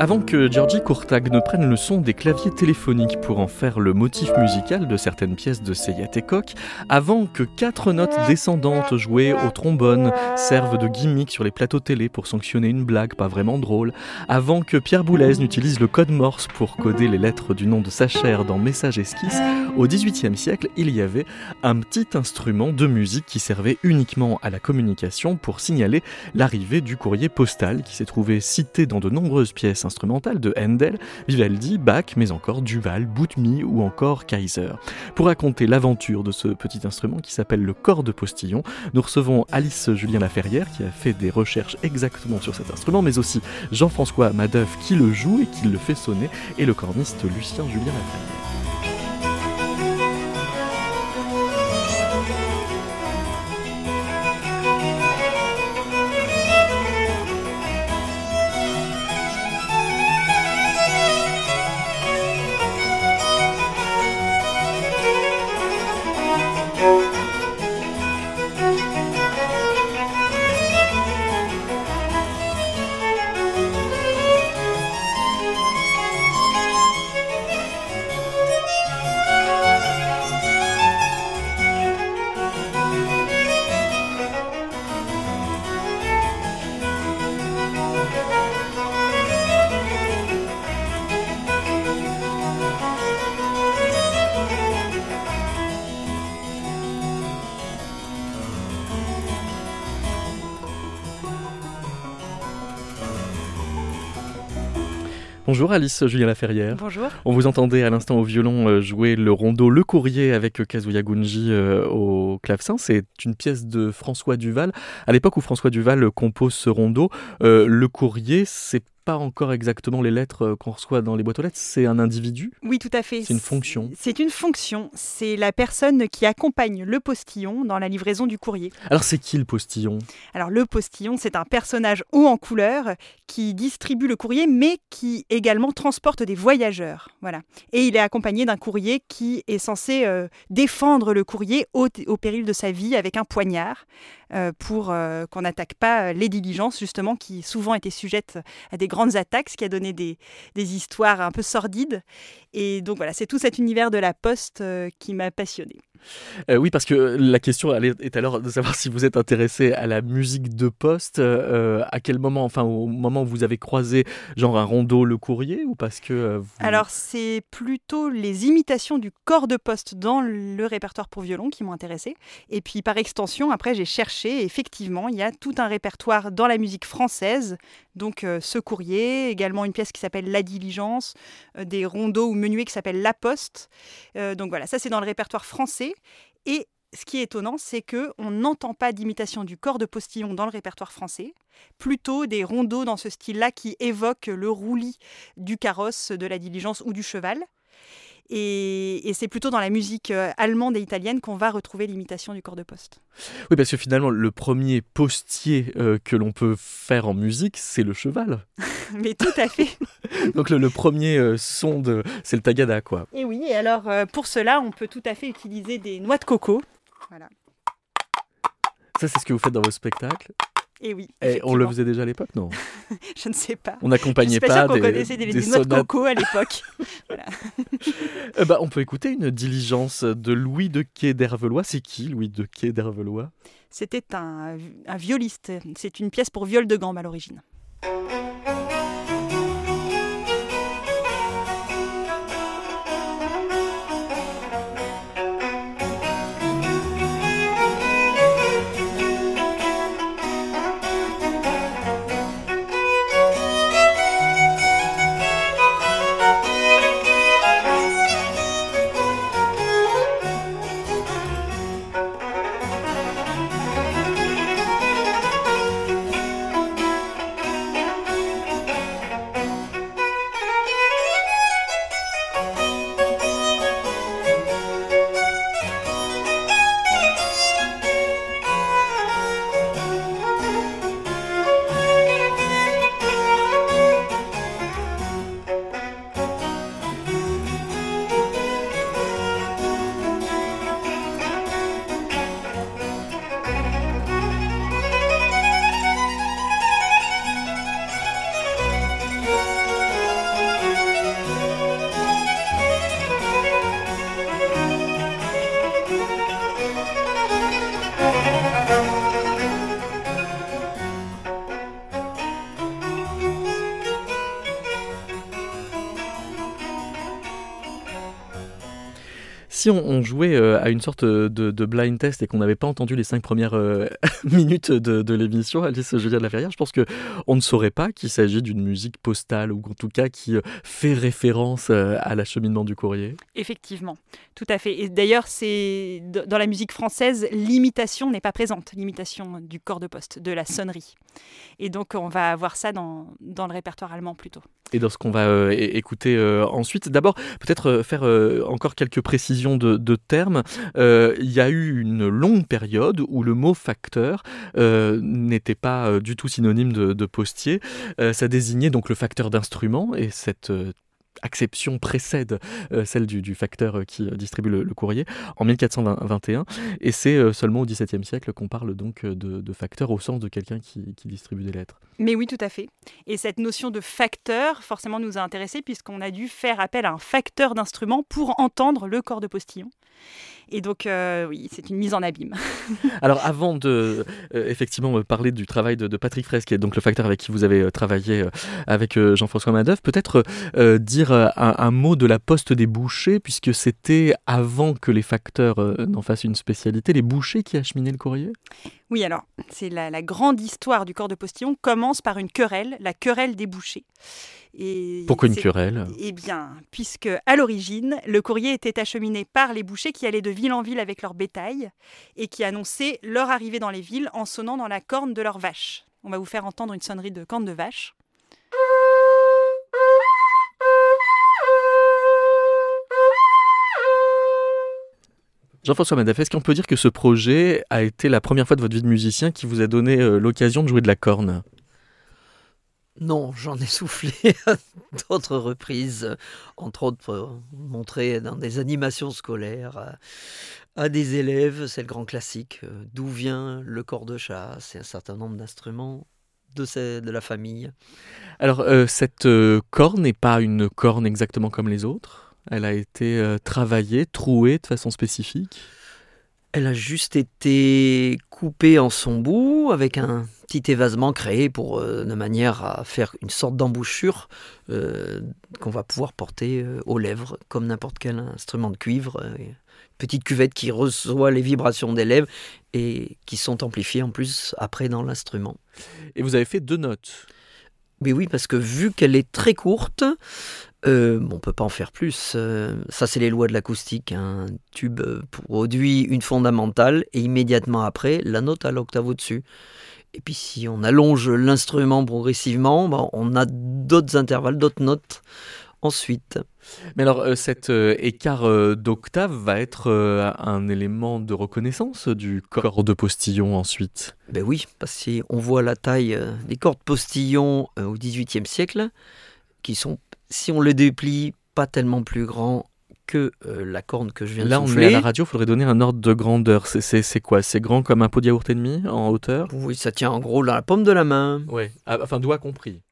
Avant que Georgie Courtag ne prenne le son des claviers téléphoniques pour en faire le motif musical de certaines pièces de Seyat et avant que quatre notes descendantes jouées au trombone servent de gimmick sur les plateaux télé pour sanctionner une blague pas vraiment drôle, avant que Pierre Boulez n'utilise le code Morse pour coder les lettres du nom de sa chair dans Message Esquisse, au XVIIIe siècle, il y avait un petit instrument de musique qui servait uniquement à la communication pour signaler l'arrivée du courrier postal qui s'est trouvé cité dans de nombreuses pièces instrumentale de Handel, Vivaldi, Bach, mais encore Duval, Boutmy ou encore Kaiser. Pour raconter l'aventure de ce petit instrument qui s'appelle le corps de postillon, nous recevons Alice Julien Laferrière qui a fait des recherches exactement sur cet instrument, mais aussi Jean-François Madeuf qui le joue et qui le fait sonner, et le corniste Lucien Julien Laferrière. Bonjour Alice Julien Laferrière. Bonjour. On vous entendait à l'instant au violon euh, jouer le rondeau Le Courrier avec Kazuya Gunji euh, au clavecin. C'est une pièce de François Duval. À l'époque où François Duval compose ce rondeau, euh, Le Courrier, c'est pas encore exactement les lettres euh, qu'on reçoit dans les boîtes aux lettres. C'est un individu Oui, tout à fait. C'est une fonction C'est une fonction. C'est la personne qui accompagne le postillon dans la livraison du courrier. Alors, c'est qui le postillon? Alors, le postillon, c'est un personnage haut en couleur qui distribue le courrier, mais qui également transporte des voyageurs. Voilà. Et il est accompagné d'un courrier qui est censé euh, défendre le courrier au, péril de sa vie avec un poignard. Euh, pour qu'on n'attaque pas les diligences, justement, qui souvent étaient sujettes à des grandes attaques, ce qui a donné des, des histoires un peu sordides. Et donc voilà, c'est tout cet univers de la poste euh, qui m'a passionné. Euh, oui, parce que la question est alors de savoir si vous êtes intéressé à la musique de poste, euh, à quel moment, enfin au moment où vous avez croisé genre un rondeau le courrier ou parce que... Alors c'est plutôt les imitations du corps de poste dans le répertoire pour violon qui m'ont intéressé. Et puis par extension, après j'ai cherché, effectivement, il y a tout un répertoire dans la musique française, donc ce courrier, également une pièce qui s'appelle La Diligence, des rondeaux ou menuets qui s'appellent La Poste. donc voilà, ça c'est dans le répertoire français. Et ce qui est étonnant, c'est que on n'entend pas d'imitation du corps de postillon dans le répertoire français, plutôt des rondeaux dans ce style-là qui évoquent le roulis du carrosse, de la diligence ou du cheval. Et, c'est plutôt dans la musique euh, allemande et italienne qu'on va retrouver l'imitation du corps de poste. Oui, parce que finalement, le premier postier euh, que l'on peut faire en musique, c'est le cheval. Mais tout à fait. Donc le, premier euh, son, de, c'est le tagada, quoi. Et oui, et alors pour cela, on peut tout à fait utiliser des noix de coco. Voilà. Ça, c'est ce que vous faites dans vos spectacles et oui. Et on le faisait déjà à l'époque, non Je ne sais pas. On n'accompagnait pas, des, connaissait des, des, noix de coco à l'époque. voilà. Eh ben, on peut écouter une diligence de Louis de Quai d'Hervelois. C'est qui Louis de Quai d'Hervelois? C'était un, un violiste. C'est une pièce pour viol de gamme à l'origine. À une sorte de, blind test et qu'on n'avait pas entendu les cinq premières euh, minutes de, l'émission, Alice Julia de la Ferrière, je pense qu'on ne saurait pas qu'il s'agit d'une musique postale ou en tout cas qui fait référence à l'acheminement du courrier. Effectivement, tout à fait. Et d'ailleurs, c'est dans la musique française, l'imitation n'est pas présente, l'imitation du corps de poste, de la sonnerie. Et donc, on va avoir ça dans, dans le répertoire allemand plutôt. Et dans ce qu'on va écouter ensuite, d'abord, peut-être faire encore quelques précisions de, termes. Il y a eu une longue période où le mot facteur n'était pas du tout synonyme de, postier. ça désignait donc le facteur d'instrument et cette acception précède euh, celle du, facteur euh, qui euh, distribue le, courrier en 1421 et c'est seulement au XVIIe siècle qu'on parle donc de, facteur au sens de quelqu'un qui, qui, distribue des lettres. Mais oui, tout à fait. Et cette notion de facteur forcément nous a intéressés puisqu'on a dû faire appel à un facteur d'instrument pour entendre le corps de postillon. Et donc, euh, oui, c'est une mise en abîme. Alors, avant de euh, effectivement parler du travail de, Patrick Fraisse, qui est donc le facteur avec qui vous avez euh, travaillé avec Jean-François Madoff, peut-être dire un, mot de la poste des bouchers, puisque c'était avant que les facteurs n'en fassent une spécialité, les bouchers qui acheminaient le courrier? Oui, alors, c'est la, la grande histoire du corps de postillon commence par une querelle, la querelle des bouchers. Pourquoi une querelle Eh bien, puisque à l'origine, le courrier était acheminé par les bouchers qui allaient de ville en ville avec leur bétail et qui annonçaient leur arrivée dans les villes en sonnant dans la corne de leur vache. On va vous faire entendre une sonnerie de corne de vache. Jean-François Madaf, est-ce qu'on peut dire que ce projet a été la première fois de votre vie de musicien qui vous a donné euh, l'occasion de jouer de la corne? Non, j'en ai soufflé à d'autres reprises, entre autres montré dans des animations scolaires à, des élèves, c'est le grand classique, euh, d'où vient le corps de chasse et un certain nombre d'instruments de, de la famille. Alors, euh, cette euh, corne n'est pas une corne exactement comme les autres Elle a été travaillée, trouée de façon spécifique Elle a juste été coupée en son bout avec un petit évasement créé pour, euh, de manière à faire une sorte d'embouchure euh, qu'on va pouvoir porter euh, aux lèvres, comme n'importe quel instrument de cuivre. petite cuvette qui reçoit les vibrations des lèvres et qui sont amplifiées en plus après dans l'instrument. Et vous avez fait deux notes mais oui, parce que vu qu'elle est très courte, euh, on ne peut pas en faire plus. ça, c'est les lois de l'acoustique. Un tube produit une fondamentale et immédiatement après, la note à l'octave au-dessus. Et puis si on allonge l'instrument progressivement, ben, on a d'autres intervalles, d'autres notes ensuite. Mais alors euh, cet euh, écart euh, d'octave va être un élément de reconnaissance du corps de postillon ensuite? Ben oui, parce qu'on voit la taille des cordes postillons au XVIIIe siècle, qui sont, si on les déplie, pas tellement plus grands que euh, la corne que je viens de Là, on est à la radio, il faudrait donner un ordre de grandeur. C'est quoi? C'est grand comme un pot de yaourt et demi en hauteur? Oui, ça tient en gros dans la paume de la main. Oui, ah, enfin doigt compris.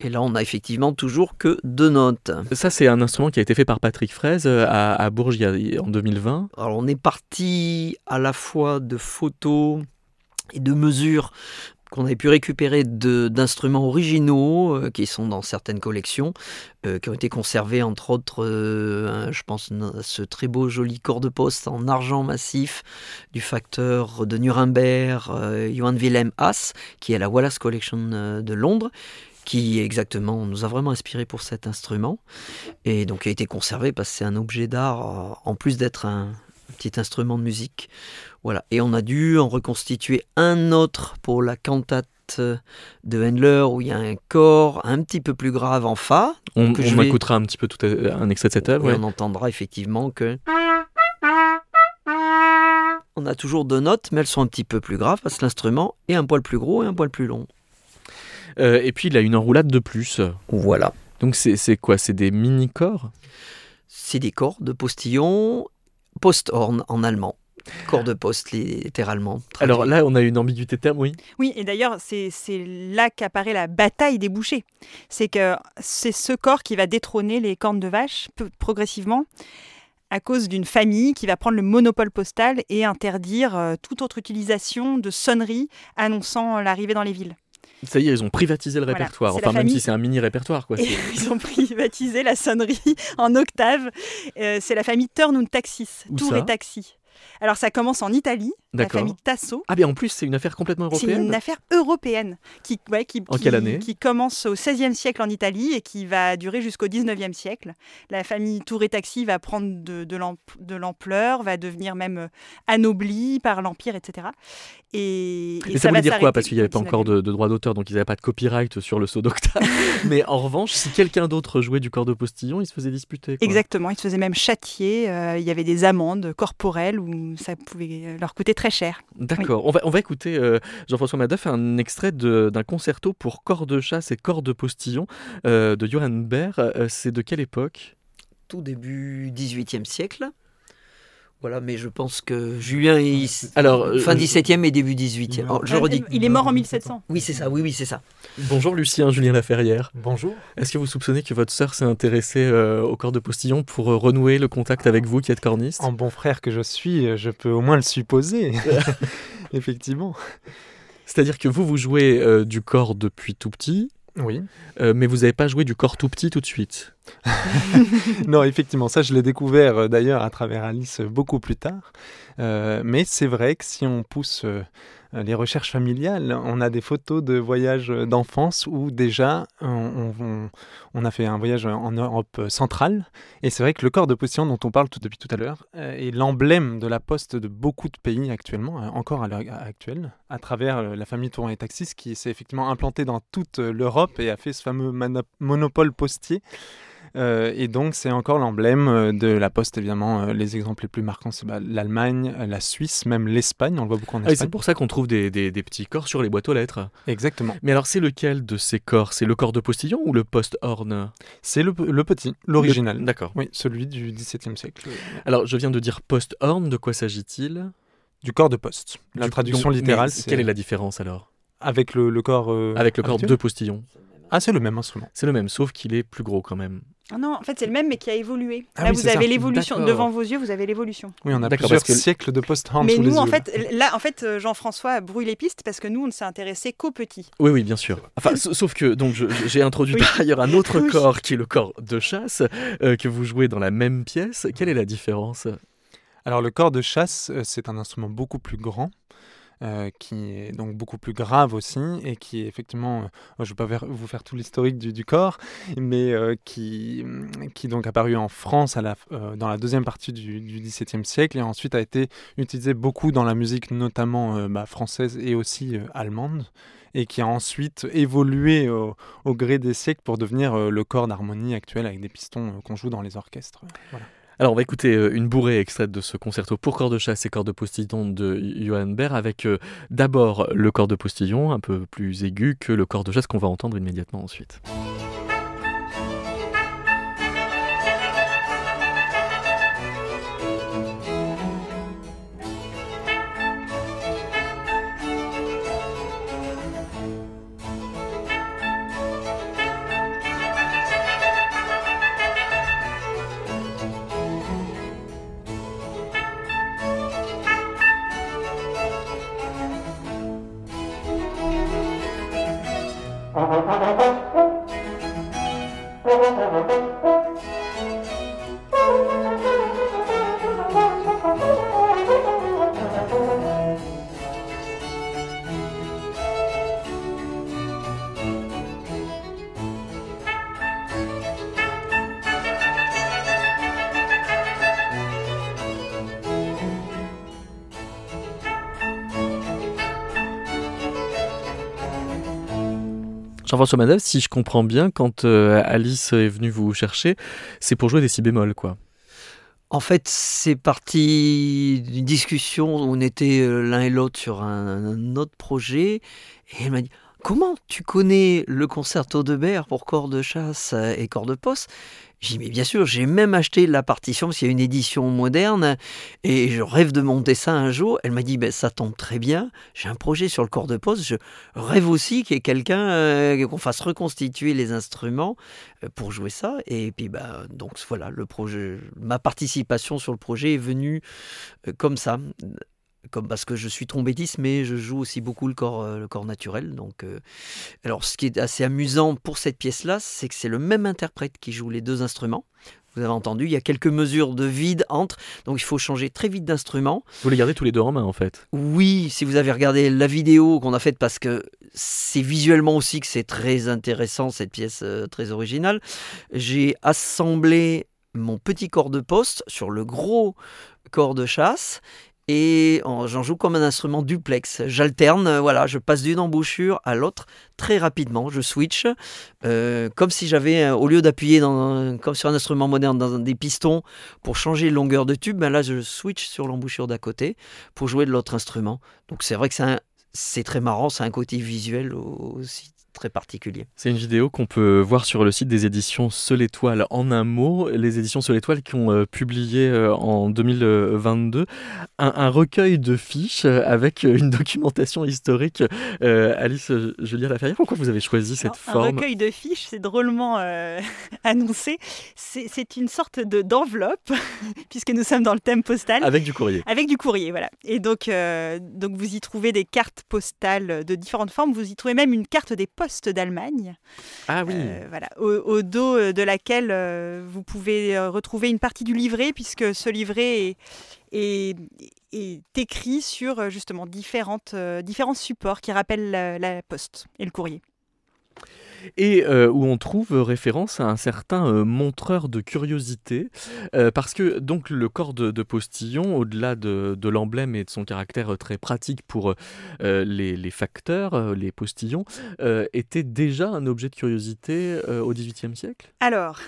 Et là, on a effectivement toujours que deux notes. Ça, c'est un instrument qui a été fait par Patrick Fraise euh, à, à Bourges en 2020. Alors, on est parti à la fois de photos et de mesures qu'on avait pu récupérer d'instruments originaux euh, qui sont dans certaines collections, euh, qui ont été conservés entre autres, euh, je pense à ce très beau joli corps de poste en argent massif du facteur de Nuremberg, Johann Wilhelm Haas, qui est la Wallace Collection de Londres qui exactement nous a vraiment inspiré pour cet instrument et donc a été conservé parce que c'est un objet d'art en plus d'être un, petit instrument de musique. Voilà. Et on a dû en reconstituer un autre pour la cantate de Handler où il y a un corps un petit peu plus grave en Fa. On, on écoutera un petit peu tout un extrait de cette œuvre. On entendra effectivement que. On a toujours deux notes, mais elles sont un petit peu plus graves parce que l'instrument est un poil plus gros et un poil plus long. Euh, et puis il a une enroulade de plus. Voilà. Donc c'est quoi? C'est des mini-corps? C'est des corps de postillon Posthorn en allemand. Corps de poste, littéralement. Alors là, on a une ambiguïté de terme, oui. Oui, et d'ailleurs, c'est là qu'apparaît la bataille des bouchers. C'est que c'est ce corps qui va détrôner les cornes de vache progressivement à cause d'une famille qui va prendre le monopole postal et interdire euh, toute autre utilisation de sonnerie annonçant l'arrivée dans les villes. Ça y est, ils ont privatisé le répertoire. Enfin, même si c'est un mini répertoire, quoi. Ils ont privatisé la sonnerie en octave. Euh, c'est la famille Turn und Taxis, Tour et Taxi. Alors ça commence en Italie, la famille Tasso. Ah, bien en plus, c'est une affaire complètement C'est européenne. une affaire européenne qui, ouais, qui, En qui- quelle année qui commence au XVIe siècle en Italie et qui va durer jusqu'au XIXe siècle. La famille Tour et Taxi va prendre de, de l'amp- de l'ampleur, va devenir même euh, anoblie par l'Empire, etc. Et, et Mais ça, va voulait dire quoi Parce qu'il n'y avait pas encore 19e. de, de droit d'auteur, donc ils n'avaient pas de copyright sur le saut d'octave. Mais en revanche, si quelqu'un d'autre jouait du corps de postillon, il se faisait disputer. quoi. Exactement, ils se faisaient même châtier. euh, il y avait des amendes corporelles où ça pouvait leur coûter très cher. D'accord. On, va, on va écouter euh, Jean-François Madoff un extrait de- d'un concerto pour corps de chasse et corps de postillon euh, de Johann Baer. Euh, c'est de quelle époque? Tout début 18e siècle. Voilà, mais je pense que Julien est Alors, euh, fin je- 17e et début 18e. Oh, je Euh, redis. Il est mort en 1700. Oui, c'est ça, oui, oui, c'est ça. Bonjour Lucien, Julien Laferrière. Bonjour. Est-ce que vous soupçonnez que votre sœur s'est intéressée euh, au corps de postillon pour euh, renouer le contact avec vous qui êtes corniste? En bon frère que je suis, je peux au moins le supposer. Effectivement. C'est-à-dire que vous, vous jouez euh, du corps depuis tout petit, Oui. euh, mais vous n'avez pas joué du corps tout petit tout de suite. Non, effectivement, ça je l'ai découvert euh, d'ailleurs à travers Alice euh, beaucoup plus tard. Euh, mais c'est vrai que si on pousse euh, les recherches familiales, on a des photos de voyages euh, d'enfance où déjà on, on- a fait un voyage en Europe euh, centrale. Et c'est vrai que le corps de postillon dont on parle tout depuis tout à l'heure euh, est l'emblème de la poste de beaucoup de pays actuellement, euh, encore à l'heure actuelle, à travers euh, la famille Touron et Taxis qui s'est effectivement implantée dans toute euh, l'Europe et a fait ce fameux monopole postier. Euh, et donc, c'est encore l'emblème euh, de la Poste, évidemment. Euh, les exemples les plus marquants, c'est bah, l'Allemagne, la Suisse, même l'Espagne. On le voit beaucoup en Ah, Espagne. c'est pour ça qu'on trouve des, des- des petits corps sur les boîtes aux lettres. Exactement. Mais alors, c'est lequel de ces corps? C'est le corps de postillon ou le post-horn? C'est le, le petit, l'original. Le- D'accord. Oui, celui du XVIIe siècle. Alors, je viens de dire post-horn, de quoi s'agit-il? Du corps de poste. La Du- traduction donc, littérale, c'est Quelle est la différence alors? Avec le, le corps. euh, Avec le corps de postillon Ah, c'est le même instrument. C'est le même, sauf qu'il est plus gros quand même. Ah non, en fait, c'est le même, mais qui a évolué. Ah là, oui, vous avez l'évolution. Devant vos yeux, vous avez l'évolution. Oui, on a D'accord, plusieurs parce que- siècles de post-hand Mais sous nous, les en yeux, fait, là, en fait, euh, Jean-François brouille les pistes parce que nous, on ne s'est intéressé qu'aux petits. Oui, oui, bien sûr. Enfin, sa- sauf que donc j'ai introduit Oui. par ailleurs un autre Oui. corps qui est le corps de chasse euh, que vous jouez dans la même pièce. Quelle est la différence? Alors le corps de chasse, euh, c'est un instrument beaucoup plus grand, euh, qui est donc beaucoup plus grave aussi, et qui est effectivement, euh, je ne vais pas vous faire tout l'historique du, du corps, mais euh, qui, hum, qui donc apparu en France dans la deuxième partie du, XVIIe siècle, et ensuite a été utilisé beaucoup dans la musique, notamment bah, française et aussi allemande et qui a ensuite évolué au, gré des siècles pour devenir le corps d'harmonie actuel avec des pistons qu'on joue dans les orchestres. Alors, on va écouter euh, une bourrée extraite de ce concerto pour corps de chasse et corps de postillon de Johann Baer avec euh, d'abord le corps de postillon, un peu plus aigu que le corps de chasse qu'on va entendre immédiatement ensuite. Jean-François Madoff, si je comprends bien, quand euh, Alice est venue vous chercher, c'est pour jouer des si bémols, quoi. En fait, c'est parti d'une discussion où on était euh, l'un et l'autre sur un autre projet. Et elle m'a dit Comment tu connais le concerto de Baer pour corps de chasse et corps de poste? J'ai dit Mais bien sûr, j'ai même acheté la partition parce qu'il y a une édition moderne et je rêve de monter ça un jour. Elle m'a dit ben, Ça tombe très bien, j'ai un projet sur le corps de poste. Je rêve aussi qu'il y ait quelqu'un, euh, qu'on fasse reconstituer les instruments euh, pour jouer ça. Et puis, bah, donc voilà, le projet, ma participation sur le projet est venue euh, comme ça. Comme parce que je suis trompettiste, mais je joue aussi beaucoup le corps, le corps naturel. Donc, alors, ce qui est assez amusant pour cette pièce-là, c'est que c'est le même interprète qui joue les deux instruments. Vous avez entendu, il y a quelques mesures de vide entre, donc il faut changer très vite d'instrument. Vous les gardez tous les deux en main en fait Oui, si vous avez regardé la vidéo qu'on a faite, parce que c'est visuellement aussi que c'est très intéressant cette pièce euh, très originale, j'ai assemblé mon petit corps de poste sur le gros corps de chasse et j'en joue comme un instrument duplex. J'alterne, euh, voilà, je passe d'une embouchure à l'autre très rapidement, je switch, euh, comme si j'avais, au lieu d'appuyer comme sur un instrument moderne dans des pistons pour changer de longueur de tube, ben là je switch sur l'embouchure d'à côté pour jouer de l'autre instrument. Donc c'est vrai que c'est très marrant, c'est un côté visuel aussi très particulier. C'est une vidéo qu'on peut voir sur le site des éditions Seul Étoile en un mot. Les éditions Seul Étoile qui ont euh, publié euh, en 2022 un, recueil de fiches avec une documentation historique. Euh, Alice Julia Laferrière, pourquoi vous avez choisi cette forme Un recueil de fiches, c'est drôlement annoncé. C'est une sorte d'enveloppe, puisque nous sommes dans le thème postal. Avec du courrier. Avec du courrier, voilà. Et donc, donc vous y trouvez des cartes postales de différentes formes. Vous y trouvez même une carte des postes d'Allemagne. Ah oui. Euh, voilà, au, dos euh, de laquelle euh, vous pouvez retrouver une partie du livret, puisque ce livret est, est, écrit sur justement différentes, différents supports qui rappellent la poste et le courrier et euh, où on trouve référence à un certain euh, montreur de curiosité, euh, parce que donc le corps de, postillon, au-delà de, l'emblème et de son caractère très pratique pour les, facteurs, les postillons, était déjà un objet de curiosité au XVIIIe siècle? Alors,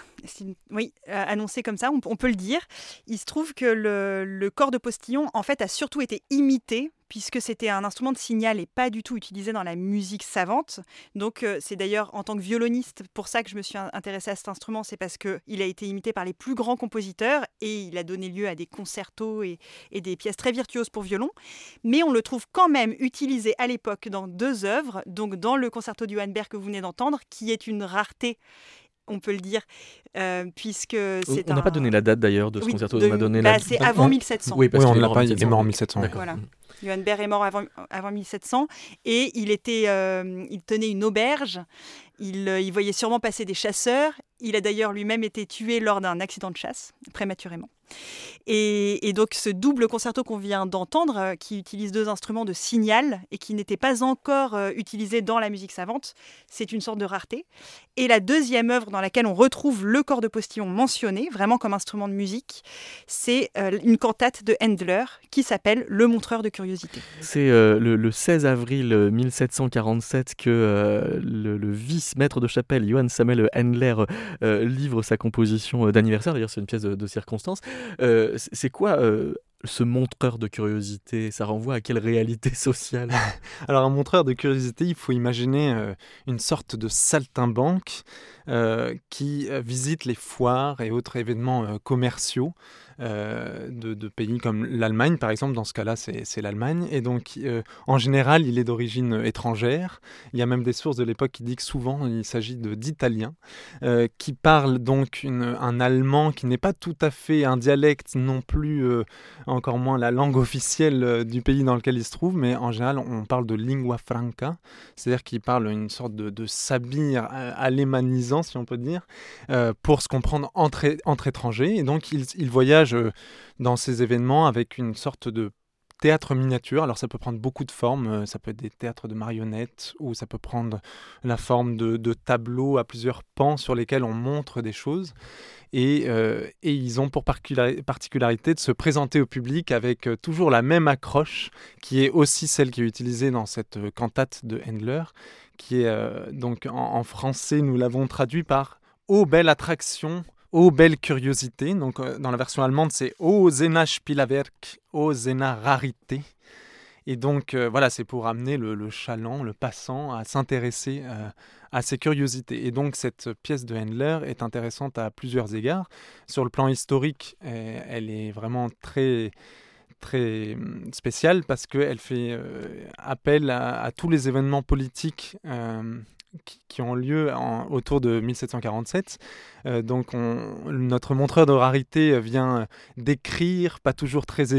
oui, annoncé comme ça, on, peut le dire. Il se trouve que le, corps de postillon, en fait, a surtout été imité puisque c'était un instrument de signal et pas du tout utilisé dans la musique savante. Donc euh, c'est d'ailleurs en tant que violoniste pour ça que je me suis intéressée à cet instrument, c'est parce qu'il a été imité par les plus grands compositeurs et il a donné lieu à des concertos et, des pièces très virtuoses pour violon. Mais on le trouve quand même utilisé à l'époque dans deux œuvres, donc dans le concerto du Berg que vous venez d'entendre, qui est une rareté on peut le dire, euh, puisque c'est On n'a pas donné la date d'ailleurs de ce concerto. on a donné bah, C'est avant 1700. Oui, parce qu'il est mort en 1700. Voilà. Johann Baer est mort avant, avant 1700 et il, était, euh, il tenait une auberge. Il, euh, il voyait sûrement passer des chasseurs. Il a d'ailleurs lui-même été tué lors d'un accident de chasse, prématurément. Et, donc ce double concerto qu'on vient d'entendre, euh, qui utilise deux instruments de signal et qui n'était pas encore euh, utilisé dans la musique savante, c'est une sorte de rareté. Et la deuxième œuvre dans laquelle on retrouve le corps de postillon mentionné, vraiment comme instrument de musique, c'est euh, une cantate de Handler qui s'appelle Le montreur de curiosité. C'est le, 16 avril 1747 que le, vice-maître de chapelle, Johann Samuel Handler, livre sa composition d'anniversaire. D'ailleurs, c'est une pièce de circonstance. Euh, c'est quoi euh, ce montreur de curiosité? Ça renvoie à quelle réalité sociale? Alors un montreur de curiosité, il faut imaginer euh, une sorte de saltimbanque qui visite les foires et autres événements commerciaux euh, de, pays comme l'Allemagne, par exemple. Dans ce cas-là, c'est l'Allemagne. Et donc, euh, en général, il est d'origine étrangère. Il y a même des sources de l'époque qui disent que souvent, il s'agit d'Italiens, euh, qui parlent donc un allemand qui n'est pas tout à fait un dialecte non plus, encore moins la langue officielle du pays dans lequel il se trouve, mais en général, on parle de lingua franca, c'est-à-dire qu'il parle une sorte de, sabir alémanisant, si on peut dire, pour se comprendre entre, entre étrangers. Et donc, il, il voyage euh, dans ces événements avec une sorte de théâtre miniature. Alors ça peut prendre beaucoup de formes, euh, ça peut être des théâtres de marionnettes ou ça peut prendre la forme de, tableaux à plusieurs pans sur lesquels on montre des choses. Et, euh, ils ont pour particularité de se présenter au public avec toujours la même accroche qui est aussi celle qui est utilisée dans cette cantate de Handler, qui est donc en, français, nous l'avons traduit par Ô belle attraction, Oh belle curiosité, donc euh, dans la version allemande c'est Oh Zena Spielwerk, Oh Zena Rarité. Et donc euh, voilà, c'est pour amener le, chaland, le passant à s'intéresser euh, à ces curiosités. Et donc cette pièce de Handler est intéressante à plusieurs égards. Sur le plan historique, elle est vraiment très très hum, spéciale parce qu'elle fait appel à, tous les événements politiques qui, qui ont lieu autour de 1747. Euh, donc notre montreur de rarité vient décrire, pas toujours très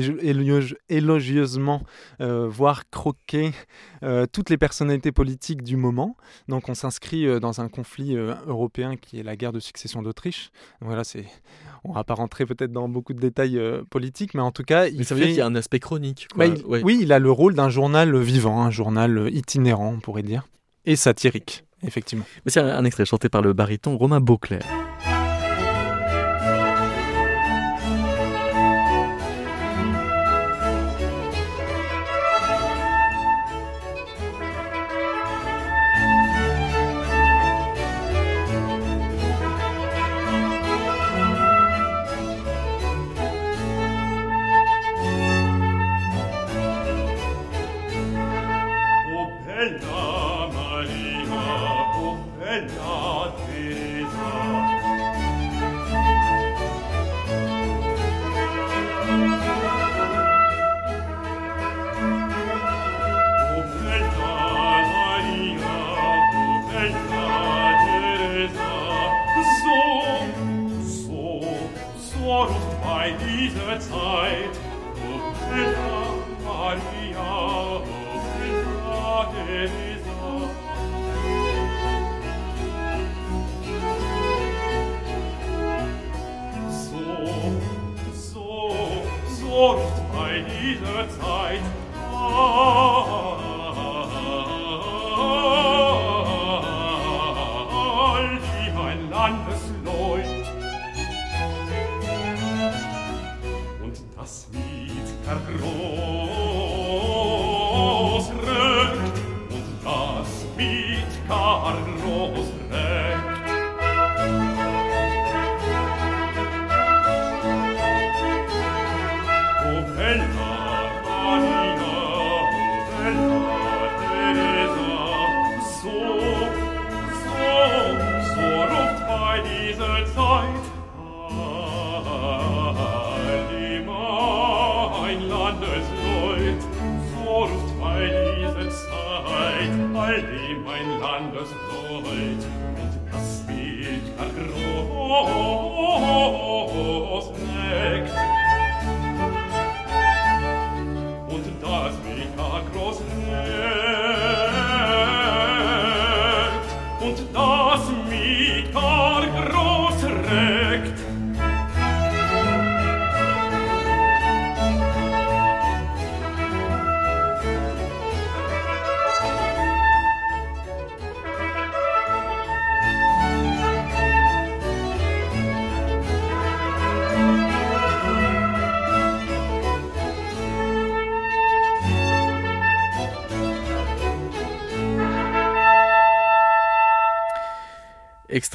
élogieusement, euh, voire croquer euh, toutes les personnalités politiques du moment. Donc on s'inscrit dans un conflit européen qui est la guerre de succession d'Autriche. Voilà, c'est on va pas rentrer peut-être dans beaucoup de détails politiques, mais en tout cas, il ça veut dire qu'il y a un aspect chronique. Bah, oui, il a le rôle d'un journal vivant, un journal itinérant, on pourrait dire, et satirique, effectivement. C'est un extrait chanté par le baryton Romain Beauclerc.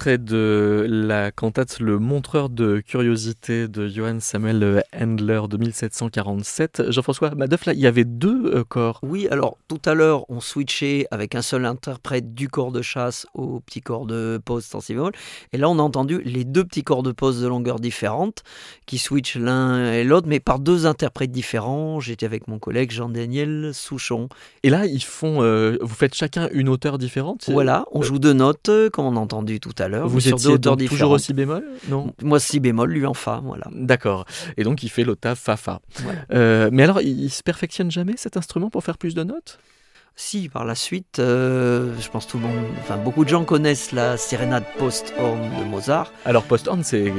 Extrait de la cantate Le Montreur de curiosité de Johann Samuel Handler de 1747. Jean-François Madoff, là, il y avait deux euh, corps. Oui, alors tout à l'heure, on switchait avec un seul interprète du corps de chasse au petit corps de pause sans si Et là, on a entendu les deux petits corps de pause de longueur différente qui switchent l'un et l'autre, mais par deux interprètes différents. J'étais avec mon collègue Jean-Daniel Souchon. Et là, ils font, euh, vous faites chacun une hauteur différente Voilà, on joue deux notes, comme on a entendu tout à l'heure. Vous sur étiez donc toujours au si bémol Non? Moi si bémol, lui en fa, voilà. D'accord. Et donc il fait l'octave fa fa. Euh, mais alors il, se perfectionne jamais cet instrument pour faire plus de notes? Si, par la suite, euh, je pense tout le monde, enfin beaucoup de gens connaissent la sérénade post-horn de Mozart. Alors post-horn, c'est,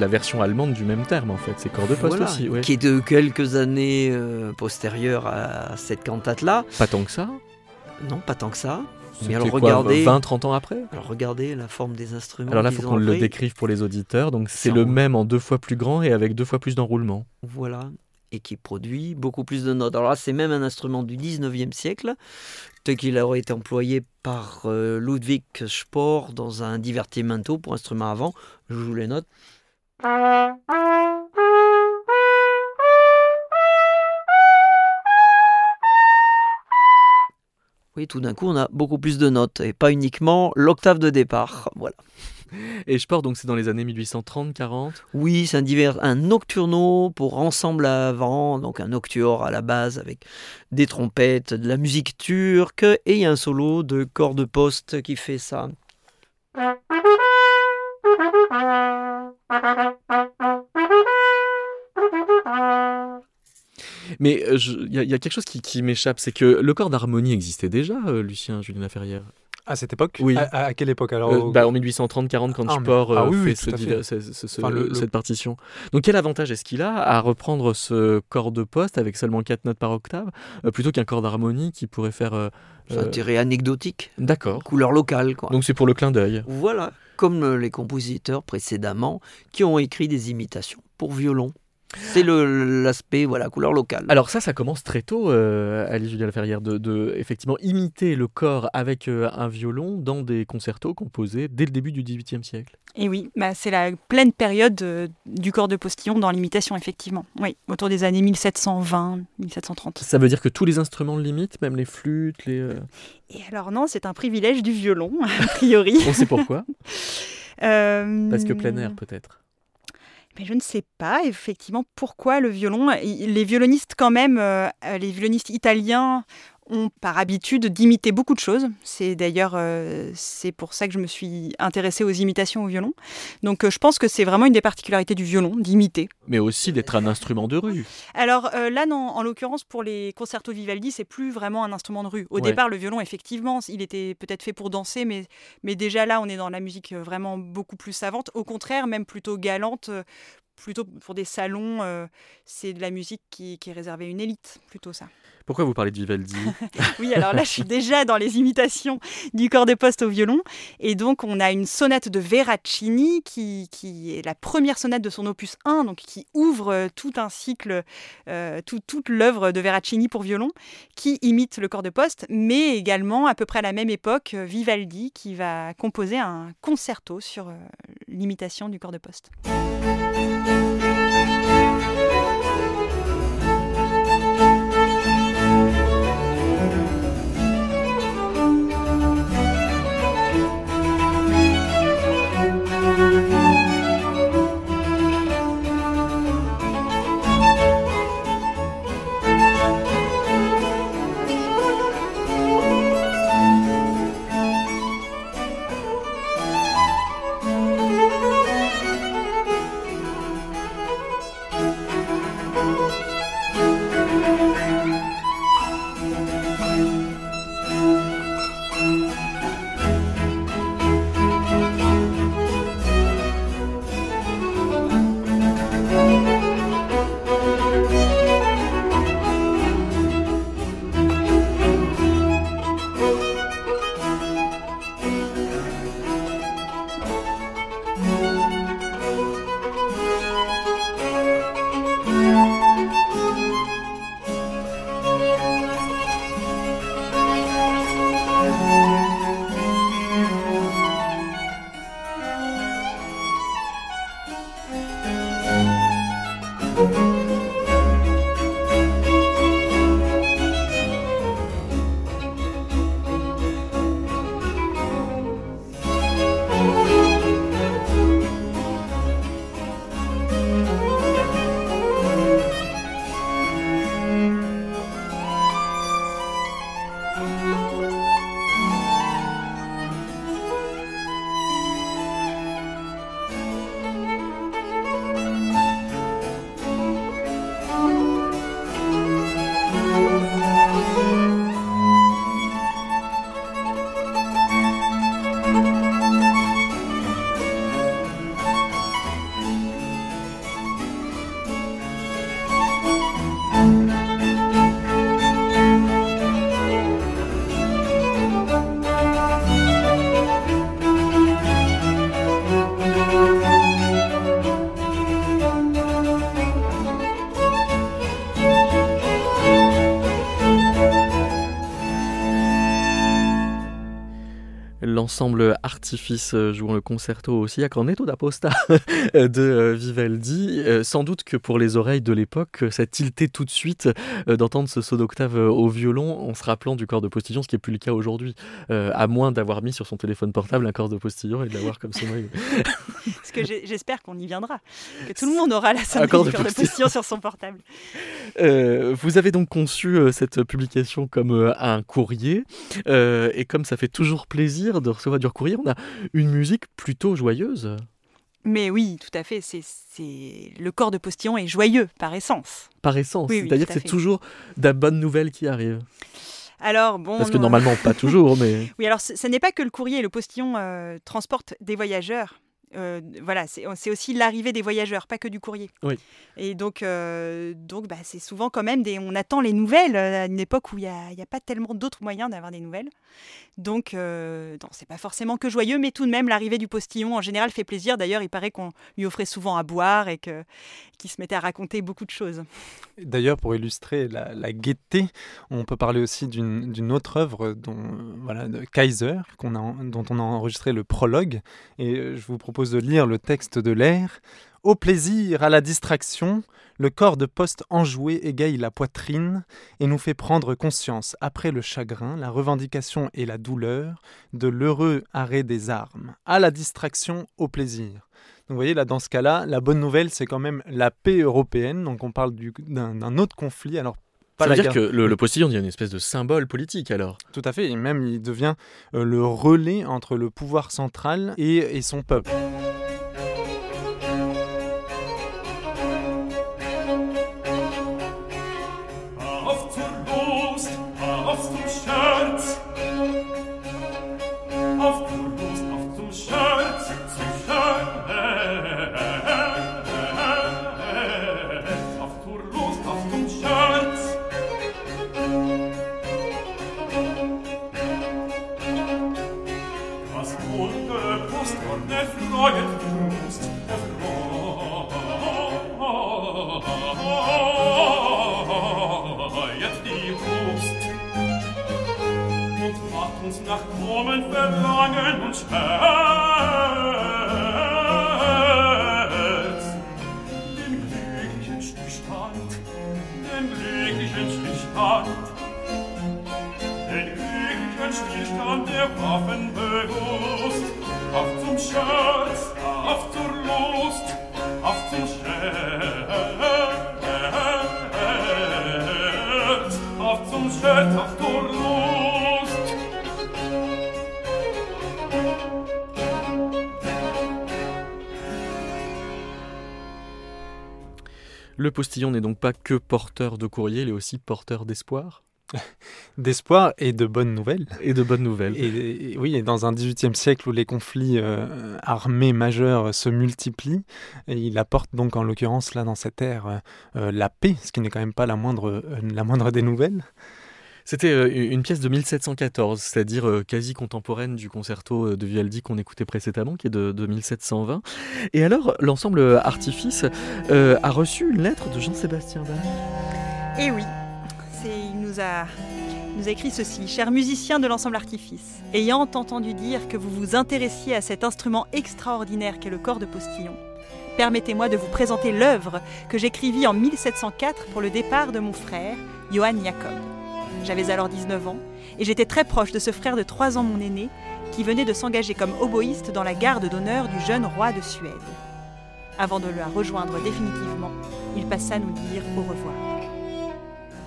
la version allemande du même terme en fait, c'est corps de poste aussi. Qui est de quelques années euh, postérieures à cette cantate-là. Pas tant que ça? Non, pas tant que ça. Mais alors regardez 20-30 ans après Alors regardez la forme des instruments. Alors là, il faut qu'on le décrive pour les auditeurs. Donc c'est le même en deux fois plus grand et avec deux fois plus d'enroulement. Voilà, et qui produit beaucoup plus de notes. Alors là, c'est même un instrument du 19e siècle, tel qu'il aurait été employé par euh, Ludwig Spohr dans un divertimento pour instrument avant. Je joue les notes. Tout d'un coup, on a beaucoup plus de notes et pas uniquement l'octave de départ. Voilà. Et Sport, donc c'est dans les années 1830, 40 Oui, c'est un, divers, un nocturno pour ensemble avant, donc un nocturne à la base avec des trompettes, de la musique turque et il y a un solo de corps de poste qui fait ça. Mais euh, il y, a- il y a quelque chose qui, qui m'échappe, c'est que le corps d'harmonie existait déjà, euh, Lucien Julien Laferrière. À cette époque? Oui. À, quelle époque alors Euh, bah, en 1830-40, quand Ah, mais- Sport ah oui, fait, tout ce à div- fait. ce- ce- ce- Enfin, le- le- cette partition. Donc quel avantage est-ce qu'il a à reprendre ce corps de poste avec seulement 4 notes par octave, euh, plutôt qu'un corps d'harmonie qui pourrait faire... euh, C'est euh, intérêt anecdotique, D'accord. couleur locale. Quoi. Donc c'est pour le clin d'œil. Voilà, comme les compositeurs précédemment qui ont écrit des imitations pour violon. C'est le- l'aspect, voilà, couleur locale. Alors ça, ça commence très tôt, euh, Alice Julien Laferrière, de, de effectivement imiter le corps avec euh, un violon dans des concertos composés dès le début du XVIIIe siècle. Et oui, bah, c'est la pleine période euh, du corps de postillon dans l'imitation, effectivement. Oui, autour des années 1720, 1730. Ça veut dire que tous les instruments limitent, même les flûtes, les... euh, Et alors non, c'est un privilège du violon, a priori. On sait pourquoi Euh, Parce que plein air peut-être. Mais je ne sais pas effectivement pourquoi le violon. Les violonistes quand même, euh, euh, les violonistes italiens ont par habitude d'imiter beaucoup de choses. C'est d'ailleurs euh, c'est pour ça que je me suis intéressée aux imitations au violon. Donc euh, je pense que c'est vraiment une des particularités du violon d'imiter. Mais aussi d'être un instrument de rue. Alors euh, là, non, en l'occurrence, pour les concertos de Vivaldi, c'est plus vraiment un instrument de rue. Au Ouais. départ, le violon, effectivement, il était peut-être fait pour danser, mais, mais déjà là, on est dans la musique vraiment beaucoup plus savante. Au contraire, même plutôt galante, plutôt pour des salons, c'est de la musique qui, qui est réservée à une élite, plutôt ça. Pourquoi vous parlez de Vivaldi? Oui, alors là, je suis déjà dans les imitations du corps de poste au violon. Et donc, on a une sonate de Veracini qui, est la première sonate de son opus 1, donc qui ouvre euh, tout un cycle, euh, tout- toute l'œuvre de Veracini pour violon, qui imite le corps de poste, mais également, à peu près à la même époque, Vivaldi qui va composer un concerto sur euh, l'imitation du corps de poste. L'ensemble Artifice euh, jouant le concerto aussi à Cornetto da Posta de euh, Vivaldi. Euh, Sans doute que pour les oreilles de l'époque, ça tiltait tout de suite euh, d'entendre ce saut d'octave euh, au violon en se rappelant du corps de postillon, ce qui n'est plus le cas aujourd'hui. Euh, à moins d'avoir mis sur son téléphone portable un corps de postillon et de l'avoir comme sonnerie. Parce que j'espère qu'on y viendra, que tout le monde aura la sonnerie corps de corps de postillon. sur son portable. Euh, vous avez donc conçu euh, cette publication comme euh, un courrier, euh, et comme ça fait toujours plaisir de recevoir du courrier, on a une musique plutôt joyeuse. Mais oui, tout à fait. C'est, c'est... Le corps de postillon est joyeux par essence. Par essence, Oui, c'est-à-dire que c'est toujours de bonnes nouvelles qui arrivent. Alors, bon. Parce que non- normalement, pas toujours, mais. Oui, alors ce ce n'est pas que le courrier et le postillon euh, transportent des voyageurs. Euh, voilà, c'est aussi l'arrivée des voyageurs, pas que du courrier. Oui. Et donc, euh, donc bah, c'est souvent quand même des. On attend les nouvelles euh, à une époque où il n'y a, a pas tellement d'autres moyens d'avoir des nouvelles. Donc, euh, non, c'est pas forcément que joyeux, mais tout de même, l'arrivée du postillon en général fait plaisir. D'ailleurs, il paraît qu'on lui offrait souvent à boire et que- qu'il se mettait à raconter beaucoup de choses. D'ailleurs, pour illustrer la, la gaieté, on peut parler aussi d'une d'une autre œuvre dont, voilà, de Kaiser, a, dont on a enregistré le prologue. Et je vous propose de lire le texte de l'air. Au plaisir, à la distraction, le corps de poste enjoué égaye la poitrine et nous fait prendre conscience, après le chagrin, la revendication et la douleur, de l'heureux arrêt des armes. À la distraction, au plaisir. Donc vous voyez, là, dans ce cas-là, la bonne nouvelle, c'est quand même la paix européenne. Donc on parle du- d'un autre conflit. Alors, pas Ça la veut dire guerre- que le, le postillon devient une espèce de symbole politique alors. Tout à fait. Et même, il devient euh, le relais entre le pouvoir central et, et son peuple. Le postillon n'est donc pas que porteur de courrier, il est aussi porteur d'espoir D'espoir et de bonnes nouvelles. et de bonnes nouvelles. Et, et oui, et dans un XVIIIe siècle où les conflits euh, armés majeurs se multiplient, et il apporte donc en l'occurrence là dans cette ère euh, euh, la paix, ce qui n'est quand même pas la moindre, euh, la moindre des nouvelles. C'était euh, une pièce de 1714, c'est-à-dire euh, quasi contemporaine du concerto euh, de Vivaldi qu'on écoutait précédemment, qui est de, de 1720. Et alors, l'ensemble Artifice a reçu une lettre de Jean-Sébastien Bach. Et oui, il nous a, nous a écrit ceci. Cher musicien de l'ensemble Artifice, ayant entendu dire que vous vous intéressiez à cet instrument extraordinaire qu'est le corps de postillon, permettez-moi de vous présenter l'œuvre que j'écrivis en 1704 pour le départ de mon frère, Johann Jacob. J'avais alors 19 ans et j'étais très proche de ce frère de 3 ans, mon aîné, qui venait de s'engager comme oboïste dans la garde d'honneur du jeune roi de Suède. Avant de la rejoindre définitivement, il passa nous dire au revoir.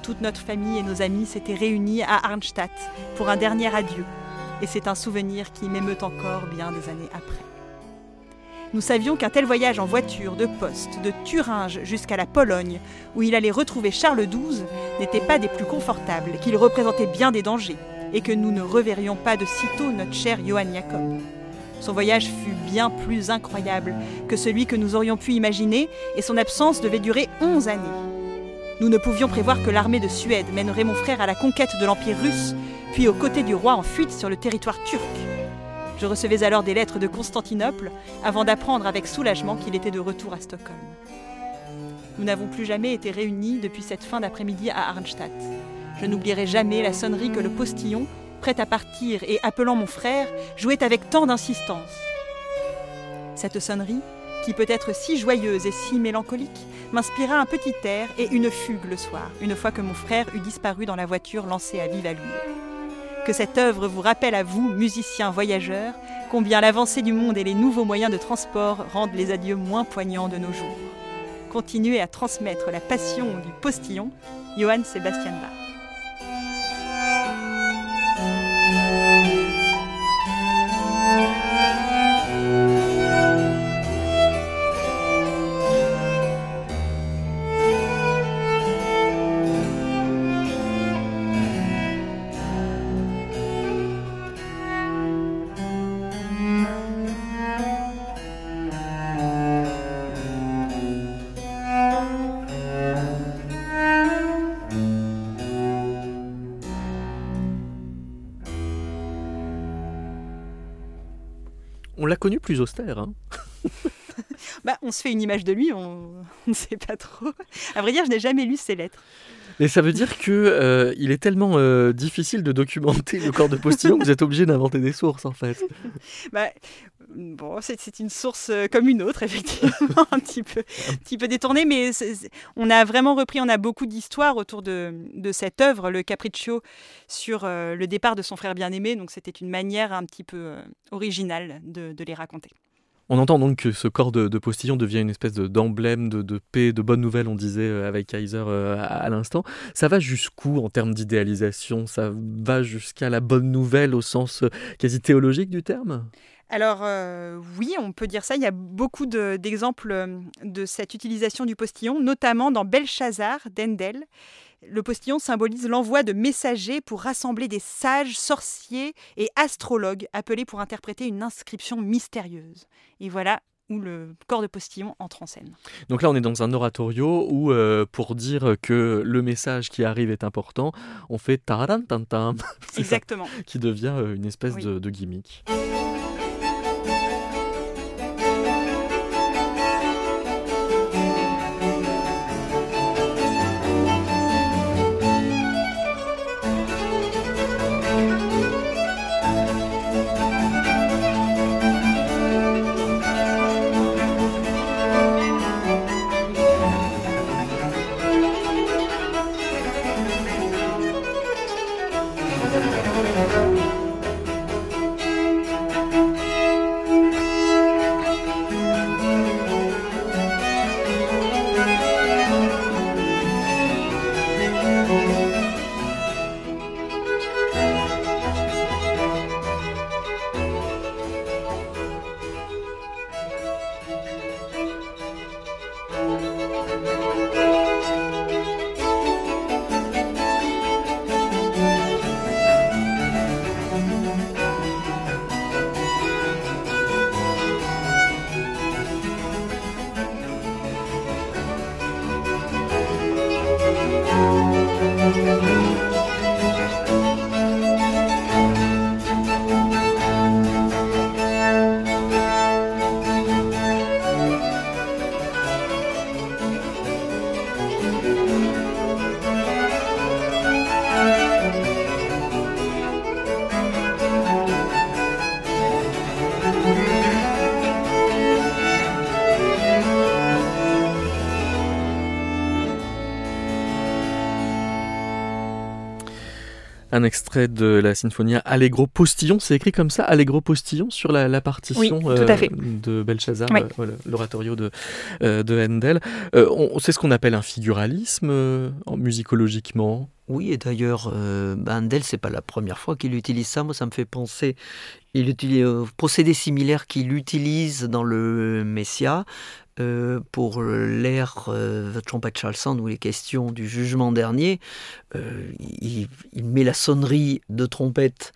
Toute notre famille et nos amis s'étaient réunis à Arnstadt pour un dernier adieu, et c'est un souvenir qui m'émeut encore bien des années après. Nous savions qu'un tel voyage en voiture de poste de Thuringe jusqu'à la Pologne, où il allait retrouver Charles XII, n'était pas des plus confortables, qu'il représentait bien des dangers, et que nous ne reverrions pas de sitôt notre cher Johann Jacob. Son voyage fut bien plus incroyable que celui que nous aurions pu imaginer, et son absence devait durer onze années. Nous ne pouvions prévoir que l'armée de Suède mènerait mon frère à la conquête de l'Empire russe, puis aux côtés du roi en fuite sur le territoire turc. Je recevais alors des lettres de Constantinople avant d'apprendre avec soulagement qu'il était de retour à Stockholm. Nous n'avons plus jamais été réunis depuis cette fin d'après-midi à Arnstadt. Je n'oublierai jamais la sonnerie que le postillon, prêt à partir et appelant mon frère, jouait avec tant d'insistance. Cette sonnerie, qui peut être si joyeuse et si mélancolique, m'inspira un petit air et une fugue le soir, une fois que mon frère eut disparu dans la voiture lancée à vive allure. Que cette œuvre vous rappelle à vous, musiciens voyageurs, combien l'avancée du monde et les nouveaux moyens de transport rendent les adieux moins poignants de nos jours. Continuez à transmettre la passion du postillon, Johann Sebastian Bach. L'a connu plus austère. hein. Bah, on se fait une image de lui, on ne sait pas trop. À vrai dire, je n'ai jamais lu ses lettres. Et ça veut dire que euh, il est tellement euh, difficile de documenter le corps de postillon que vous êtes obligé d'inventer des sources en fait. Bah, bon, c'est une source euh, comme une autre, effectivement, un petit peu, petit peu détournée, mais on a vraiment repris, on a beaucoup d'histoires autour de, de cette œuvre, le Capriccio, sur le départ de son frère bien-aimé, donc c'était une manière un petit peu originale de les raconter. On entend donc que ce corps de, de postillon devient une espèce de- d'emblème de, de paix, de bonnes nouvelles, on disait euh, avec Kaiser euh, à, l'instant. Ça va jusqu'où en termes d'idéalisation? Ça va jusqu'à la bonne nouvelle au sens euh, quasi théologique du terme? Alors oui, on peut dire ça. Il y a beaucoup de- d'exemples euh, de cette utilisation du postillon, notamment dans Belshazzar d'Endel. Le postillon symbolise l'envoi de messagers pour rassembler des sages, sorciers et astrologues appelés pour interpréter une inscription mystérieuse. Et voilà où le corps de postillon entre en scène. Donc là, on est dans un oratorio où, euh, pour dire que le message qui arrive est important, on fait ça, Exactement. qui devient euh, une espèce Oui. de, de gimmick. Un extrait de la Sinfonia Allegro Postillon, c'est écrit comme ça, Allegro Postillon, sur la, la partition Oui, fait. de Belshazzar, Oui. euh, l'oratorio de, euh, de Handel. Euh, c'est ce qu'on appelle un figuralisme euh, en- musicologiquement. Oui, et d'ailleurs, euh, bah, Handel, c'est pas la première fois qu'il utilise ça. Moi, ça me fait penser. Il utilise euh, procédé similaire qu'il utilise dans le Messia euh, pour l'air euh, Shall Sound où il est question du jugement dernier. Euh, il, il met la sonnerie de trompette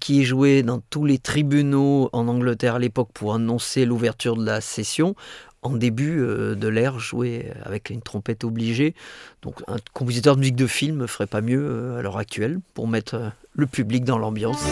qui est jouée dans tous les tribunaux en Angleterre à l'époque pour annoncer l'ouverture de la session en début euh, de l'air joué avec une trompette obligée. Donc un compositeur de musique de film ferait pas mieux à l'heure actuelle pour mettre le public dans l'ambiance.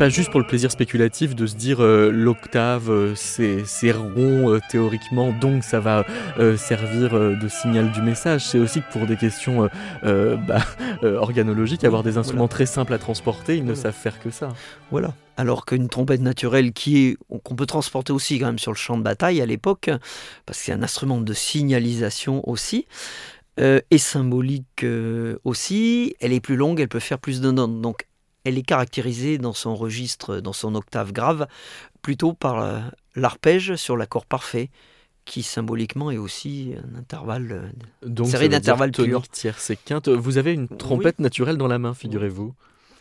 Pas juste pour le plaisir spéculatif de se dire euh, l'octave euh, c'est rond euh, théoriquement donc ça va servir de signal du message. C'est aussi que pour des questions bah, organologiques, avoir des instruments très simples à transporter, ils ne Voilà. savent faire que ça. Voilà. Alors qu'une trompette naturelle qui est qu'on peut transporter aussi quand même sur le champ de bataille à l'époque, parce que c'est un instrument de signalisation aussi. euh, et symbolique euh, aussi, elle est plus longue, elle peut faire plus de notes. Donc elle est caractérisée dans son registre, dans son octave grave, plutôt par la, l'arpège sur l'accord parfait, qui symboliquement est aussi un intervalle. euh, Donc, Série d'intervalles purs. tierce et quinte. Vous avez une trompette naturelle dans la main, figurez-vous.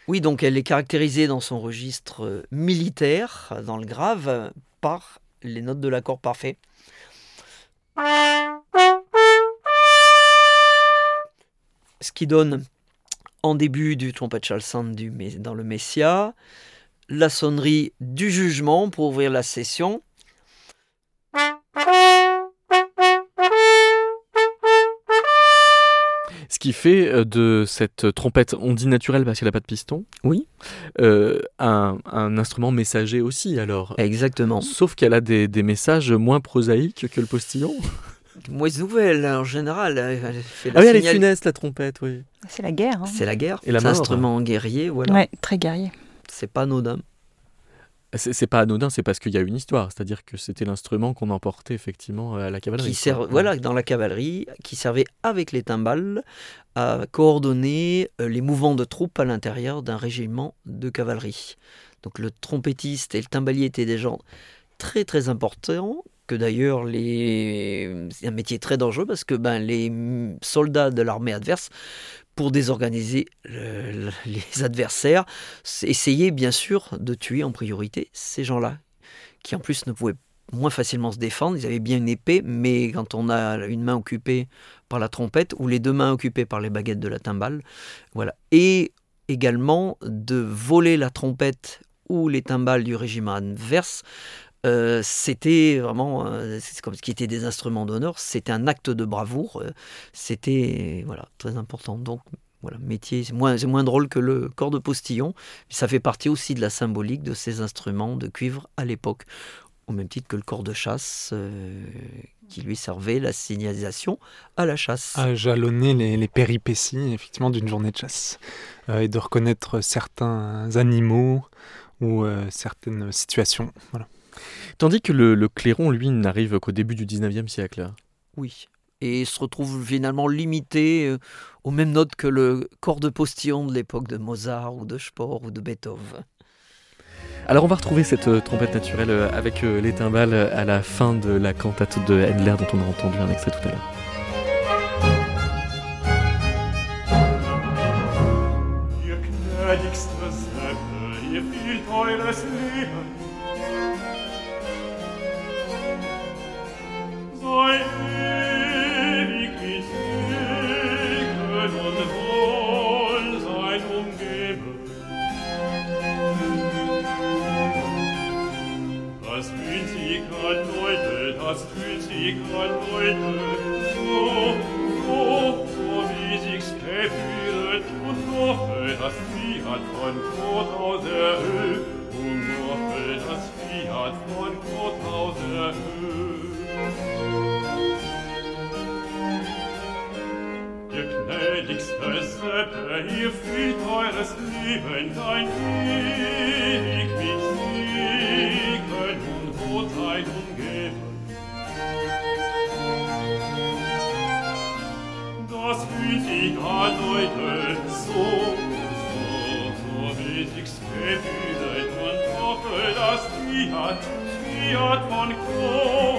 Oui, donc elle est caractérisée dans son registre euh, militaire, dans le grave, euh, par les notes de l'accord parfait. Ce qui donne, en début du trompette chalsant du, dans le Messia, la sonnerie du jugement pour ouvrir la session. Ce qui fait euh, de cette trompette, on dit naturelle parce qu'elle n'a pas de piston. Oui. Euh, un, un instrument messager aussi, alors. Exactement. Sauf qu'elle a des, des messages moins prosaïques que le postillon. Moins nouvelle en général. Elle fait la Ah oui, elle est signal- funeste, la trompette, oui. C'est la guerre. hein. C'est la guerre. Et la C'est un mort. instrument guerrier, voilà. Ouais, très guerrier. C'est pas anodin. C'est pas anodin, c'est parce qu'il y a une histoire. C'est-à-dire que c'était l'instrument qu'on emportait effectivement à la cavalerie. qui voilà, dans la cavalerie, qui servait avec les timbales à coordonner euh, les mouvements de troupes à l'intérieur d'un régiment de cavalerie. Donc le trompettiste et le timbalier étaient des gens très très importants, que d'ailleurs c'est un métier très dangereux parce que ben, les soldats de l'armée adverse, pour désorganiser le- le- les adversaires, essayaient bien sûr de tuer en priorité ces gens-là, qui en plus ne pouvaient moins facilement se défendre. Ils avaient bien une épée, mais quand on a une main occupée par la trompette ou les deux mains occupées par les baguettes de la timbale, voilà. Et également de voler la trompette ou les timbales du régiment adverse. Euh, c'était vraiment, euh, comme ce qui était des instruments d'honneur, c'était un acte de bravoure, euh, c'était voilà très important. Donc voilà, métier, c'est moins, moins drôle que le corps de postillon, ça fait partie aussi de la symbolique de ces instruments de cuivre à l'époque au même titre que le corps de chasse euh, qui lui servait la signalisation à la chasse. à jalonner les, les péripéties effectivement d'une journée de chasse et de reconnaître certains animaux ou certaines situations. Voilà. Tandis que le, le clairon, lui, n'arrive qu'au début du 19e siècle. Oui. Et se retrouve finalement limité euh, aux mêmes notes que le corps de postillon de l'époque de Mozart ou de Spohr ou de Beethoven. Alors on va retrouver cette euh, trompette naturelle euh, avec les timbales à la fin de la cantate de Handler dont on a entendu un extrait tout à l'heure. Söppe, ihr fühlt eures Leben ein wenig mit Segen und Rotheit umgeben. Das hütiger Leute, so, so, so wichtigst gewütet und hoffe, dass Fiat, Fiat von Kohl,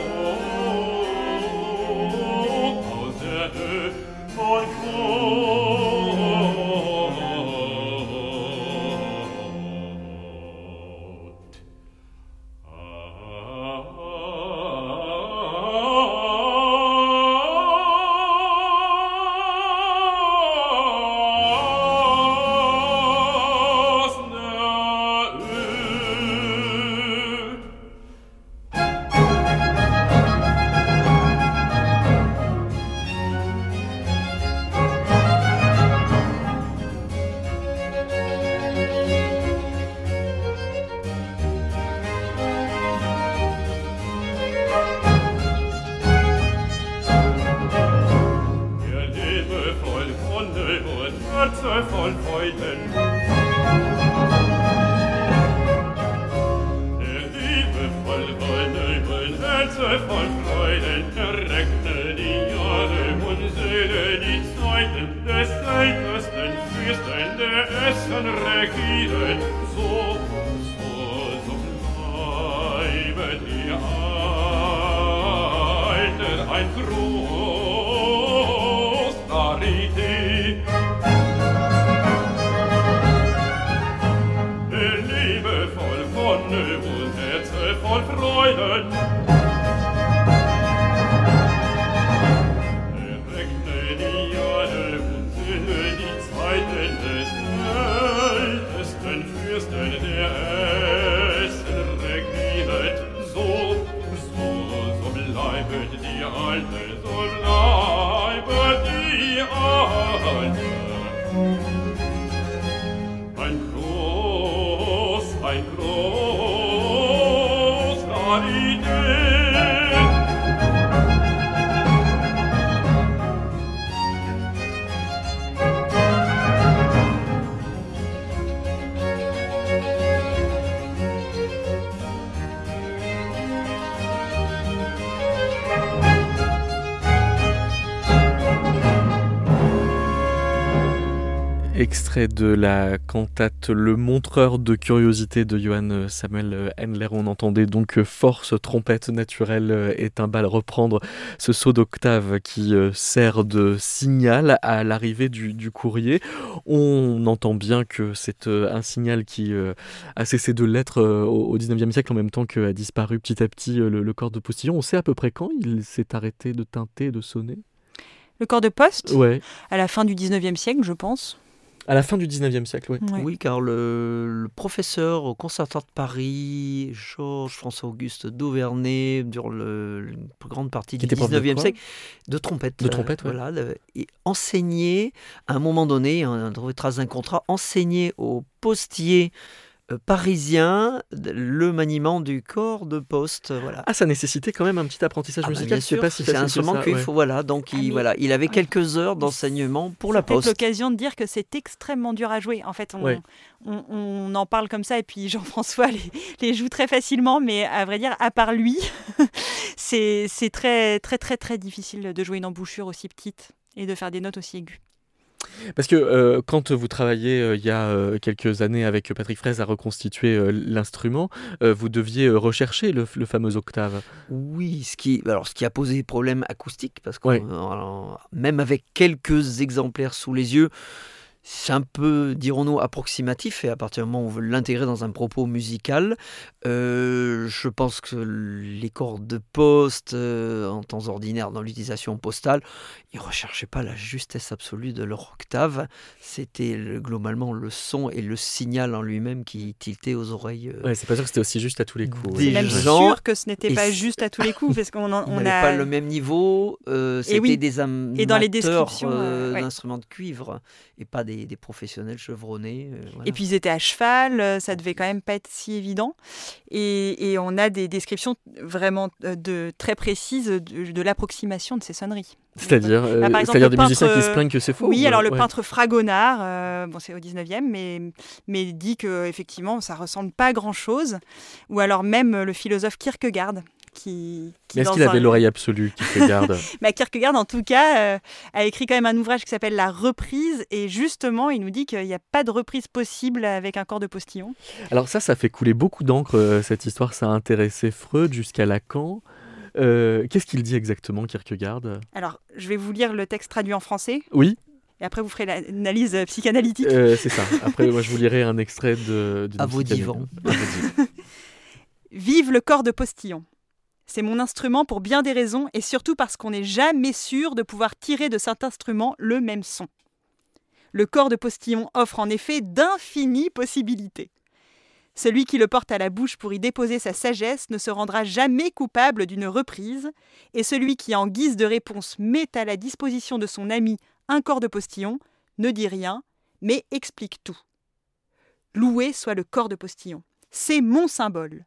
Extrait de la cantate Le montreur de curiosité de Johann Samuel Endler. On entendait donc force, trompette naturelle et timbale reprendre ce saut d'octave qui euh, sert de signal à l'arrivée du, du courrier. On entend bien que c'est euh, un signal qui euh, a cessé de l'être euh, au au 19e siècle en même temps qu'a disparu petit à petit euh, le, le corps de postillon. On sait à peu près quand il s'est arrêté de teinter de sonner? Le corps de poste, Ouais, à la fin du 19e siècle, je pense. À la fin du 19e siècle. Ouais. Oui, car le, le professeur au Conservatoire de Paris, Georges François-Auguste d'Auvernay, durant le, une grande partie du était prof de 19e quoi siècle, de trompette. De trompette, ouais. Voilà, le- et enseignait, à un moment donné, on a trouvé trace d'un contrat, enseignait aux postiers euh, parisiens le maniement du corps de poste. Voilà. Ah, ça nécessitait quand même un petit apprentissage Ah bah, musical. bien C'est sûr, pas si c'est un instrument qu'il ouais. faut, voilà, donc Ah, il, mais- voilà, il avait ouais. quelques heures d'enseignement pour la poste. l'occasion de dire que c'est extrêmement dur à jouer. En fait, on, Ouais. on, on en parle comme ça et puis Jean-François les, les joue très facilement, mais à vrai dire, à part lui, c'est c'est très très très très difficile de jouer une embouchure aussi petite et de faire des notes aussi aiguës. Parce que euh, quand vous travaillez euh, il y a euh, quelques années avec Patrick Fraise à reconstituer l'instrument, vous deviez rechercher le, le fameux octave. Oui, ce qui, alors, ce qui a posé problème acoustique, parce que même avec quelques exemplaires sous les yeux, c'est un peu, dirons-nous, approximatif, et à partir du moment où on veut l'intégrer dans un propos musical, euh, je pense que les cordes de poste, euh, en temps ordinaire, dans l'utilisation postale, ils ne recherchaient pas la justesse absolue de leur octave, c'était le- globalement le son et le signal en lui-même qui tiltait aux oreilles. euh, Ouais, c'est pas sûr que c'était aussi juste à tous les coups. Des. Même gens- sûr que ce n'était pas juste à tous les coups, parce qu'on On on n'avait a pas le même niveau. euh, C'était oui, des amateurs et dans les descriptions, euh, ouais. d'instruments de cuivre et pas des, des professionnels chevronnés. euh, voilà. Et puis ils étaient à cheval, euh, ça devait quand même pas être si évident. Et, et on a des descriptions vraiment euh, de, très précises de, de l'approximation de ces sonneries. C'est-à-dire, euh, Bah, par exemple, c'est-à-dire le des musiciens qui se plaignent que c'est faux. Oui, ou- alors le ouais. peintre Fragonard, euh, bon, c'est au 19e, mais, mais dit que effectivement ça ressemble pas à grand-chose. Ou alors même euh, le philosophe Kierkegaard. Qui, qui Mais est-ce qu'il avait un- l'oreille absolue garde Bah, Kierkegaard, en tout cas, euh, a écrit quand même un ouvrage qui s'appelle La reprise. Et justement, il nous dit qu'il n'y a pas de reprise possible avec un corps de postillon. Alors ça, ça fait couler beaucoup d'encre, euh, cette histoire. Ça a intéressé Freud jusqu'à Lacan. Euh, Qu'est-ce qu'il dit exactement, Kierkegaard? Alors, je vais vous lire le texte traduit en français. Oui, Et après, vous ferez l'analyse psychanalytique. euh, c'est ça. Après, moi, je vous lirai un extrait de... divans. À vos divans. Vive le corps de postillon. C'est mon instrument pour bien des raisons et surtout parce qu'on n'est jamais sûr de pouvoir tirer de cet instrument le même son. Le corps de postillon offre en effet d'infinies possibilités. Celui qui le porte à la bouche pour y déposer sa sagesse ne se rendra jamais coupable d'une reprise, et celui qui, en guise de réponse, met à la disposition de son ami un corps de postillon ne dit rien, mais explique tout. Loué soit le corps de postillon. C'est mon symbole.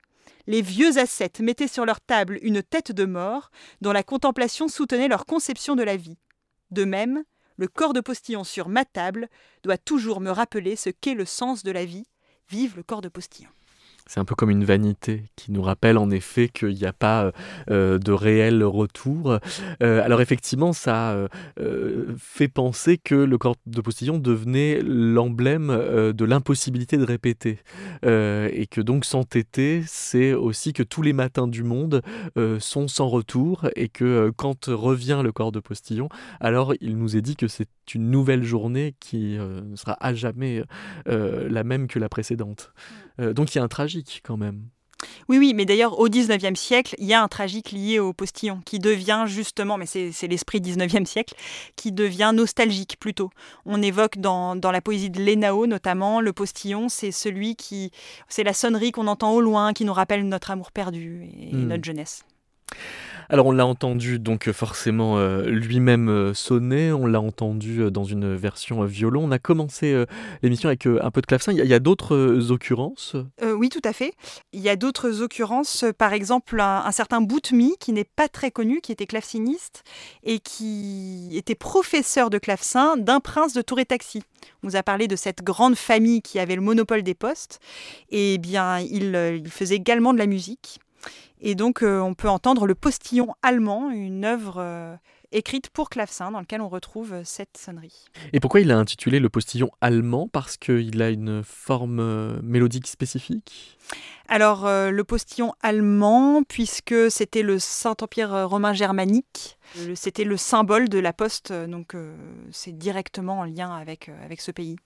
Les vieux ascètes mettaient sur leur table une tête de mort dont la contemplation soutenait leur conception de la vie. De même, le corps de postillon sur ma table doit toujours me rappeler ce qu'est le sens de la vie. Vive le corps de postillon. C'est un peu comme une vanité qui nous rappelle en effet qu'il n'y a pas euh, de réel retour. Euh, alors effectivement, ça euh, fait penser que le corps de postillon devenait l'emblème de l'impossibilité de répéter. et que donc s'entêter, c'est aussi que tous les matins du monde sont sans retour et que quand revient le corps de postillon, alors il nous est dit que c'est une nouvelle journée qui ne sera à jamais la même que la précédente. donc il y a un tragique quand même. Oui, oui, mais d'ailleurs, au 19e siècle, il y a un tragique lié au postillon qui devient justement, mais c'est l'esprit 19e siècle, qui devient nostalgique plutôt. On évoque dans, dans la poésie de Lénao notamment, le postillon, c'est celui qui. C'est la sonnerie qu'on entend au loin, qui nous rappelle notre amour perdu et hmm. notre jeunesse. Alors on l'a entendu donc forcément euh, lui-même euh, sonner, on l'a entendu euh, dans une version violon. On a commencé l'émission avec un peu de clavecin. Il y a, d'autres occurrences? Oui, tout à fait. Il y a d'autres occurrences. Par exemple, un, certain Boutmi qui n'est pas très connu, qui était claveciniste et qui était professeur de clavecin d'un prince de Touré-Taxi. On vous a parlé de cette grande famille qui avait le monopole des postes. Et eh bien, il faisait également de la musique. Et donc, euh, on peut entendre Le Postillon allemand, une œuvre euh, écrite pour clavecin dans laquelle on retrouve euh, cette sonnerie. Et pourquoi il a intitulé Le Postillon allemand? Parce qu'il a une forme mélodique spécifique? Alors, le postillon allemand, puisque c'était le Saint-Empire romain germanique, c'était le symbole de la poste, donc c'est directement en lien avec, avec ce pays.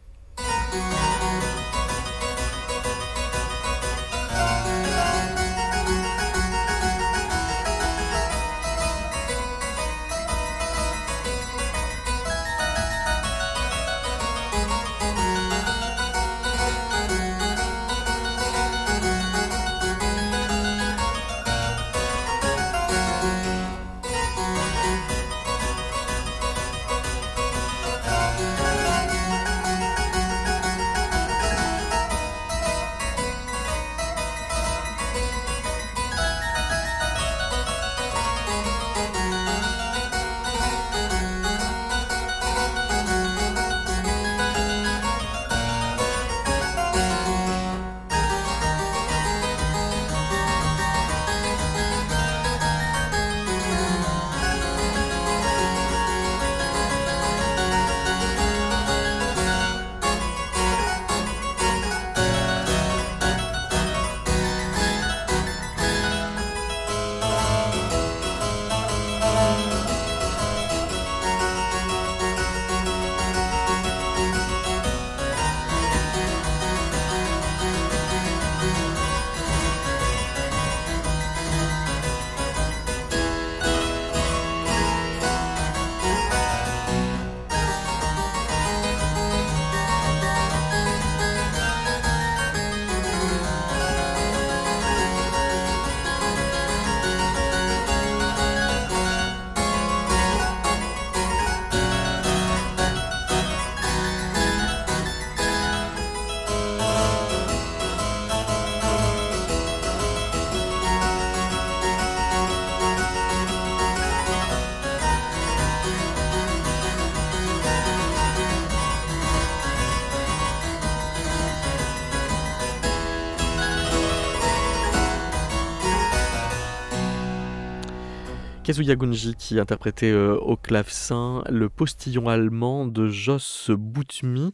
Kazuya Gunji qui interprétait euh, au clavecin le postillon allemand de Jos Boutmi,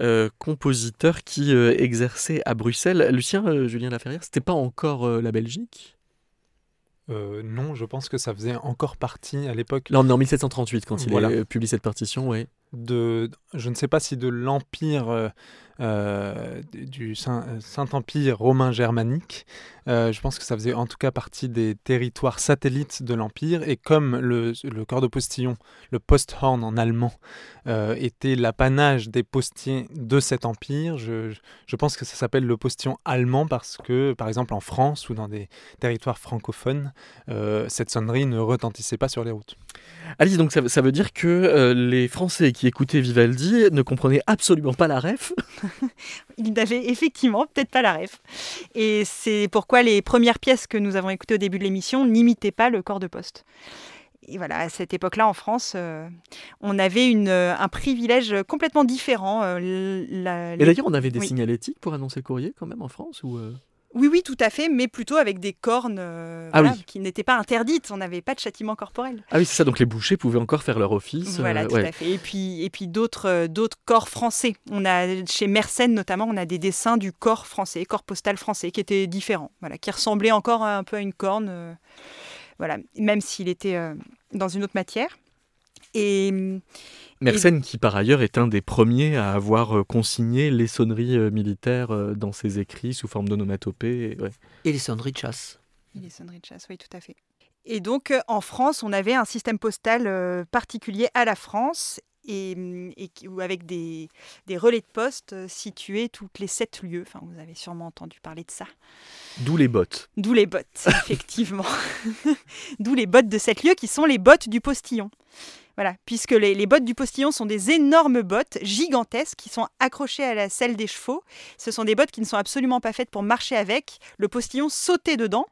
euh, compositeur qui euh, exerçait à Bruxelles. Lucien, Julien Laferrière, c'était pas encore la Belgique? Non, je pense que ça faisait encore partie à l'époque. Là, on est en 1738 quand il a publié cette partition, oui. De, je ne sais pas si de l'empire euh, du Saint-Empire romain germanique. Euh, je pense que ça faisait en tout cas partie des territoires satellites de l'Empire. Et comme le, corps de postillon, le Posthorn en allemand, euh, était l'apanage des postiers de cet empire, je, je pense que ça s'appelle le postillon allemand parce que, par exemple, en France ou dans des territoires francophones, cette sonnerie ne retentissait pas sur les routes. Alice, donc ça, ça veut dire que les Français qui écoutaient Vivaldi ne comprenaient absolument pas la ref il n'avait effectivement peut-être pas la ref. Et c'est pourquoi les premières pièces que nous avons écoutées au début de l'émission n'imitaient pas le corps de poste. Et voilà, à cette époque-là, en France, euh, on avait une, euh, un privilège complètement différent. Euh, Et d'ailleurs, on avait des signalétiques pour annoncer le courrier quand même en France ou Oui, oui, tout à fait, mais plutôt avec des cornes euh, Ah voilà, oui. qui n'étaient pas interdites. On n'avait pas de châtiment corporel. Ah oui, c'est ça, donc les bouchers pouvaient encore faire leur office. Voilà, euh, tout ouais. à fait. Et puis, et puis d'autres, euh, d'autres corps français. On a chez Mersenne notamment, on a des dessins du corps français, corps postal français, qui étaient différents, voilà, qui ressemblaient encore un peu à une corne, euh, voilà, même s'il était dans une autre matière. Et Mersenne, qui par ailleurs est un des premiers à avoir euh, consigné les sonneries euh, militaires euh, dans ses écrits sous forme d'onomatopée. et- ouais. Et les sonneries de chasse. les sonneries de chasse, oui, tout à fait. Et donc, en France, on avait un système postal particulier à la France. Et, et qui- ou avec des, des relais de poste situés toutes les sept lieux. Enfin, vous avez sûrement entendu parler de ça. D'où les bottes. D'où les bottes, effectivement. D'où les bottes de sept lieux qui sont les bottes du postillon. Voilà, puisque les, bottes du postillon sont des énormes bottes gigantesques qui sont accrochées à la selle des chevaux. Ce sont des bottes qui ne sont absolument pas faites pour marcher avec. Le postillon sautait dedans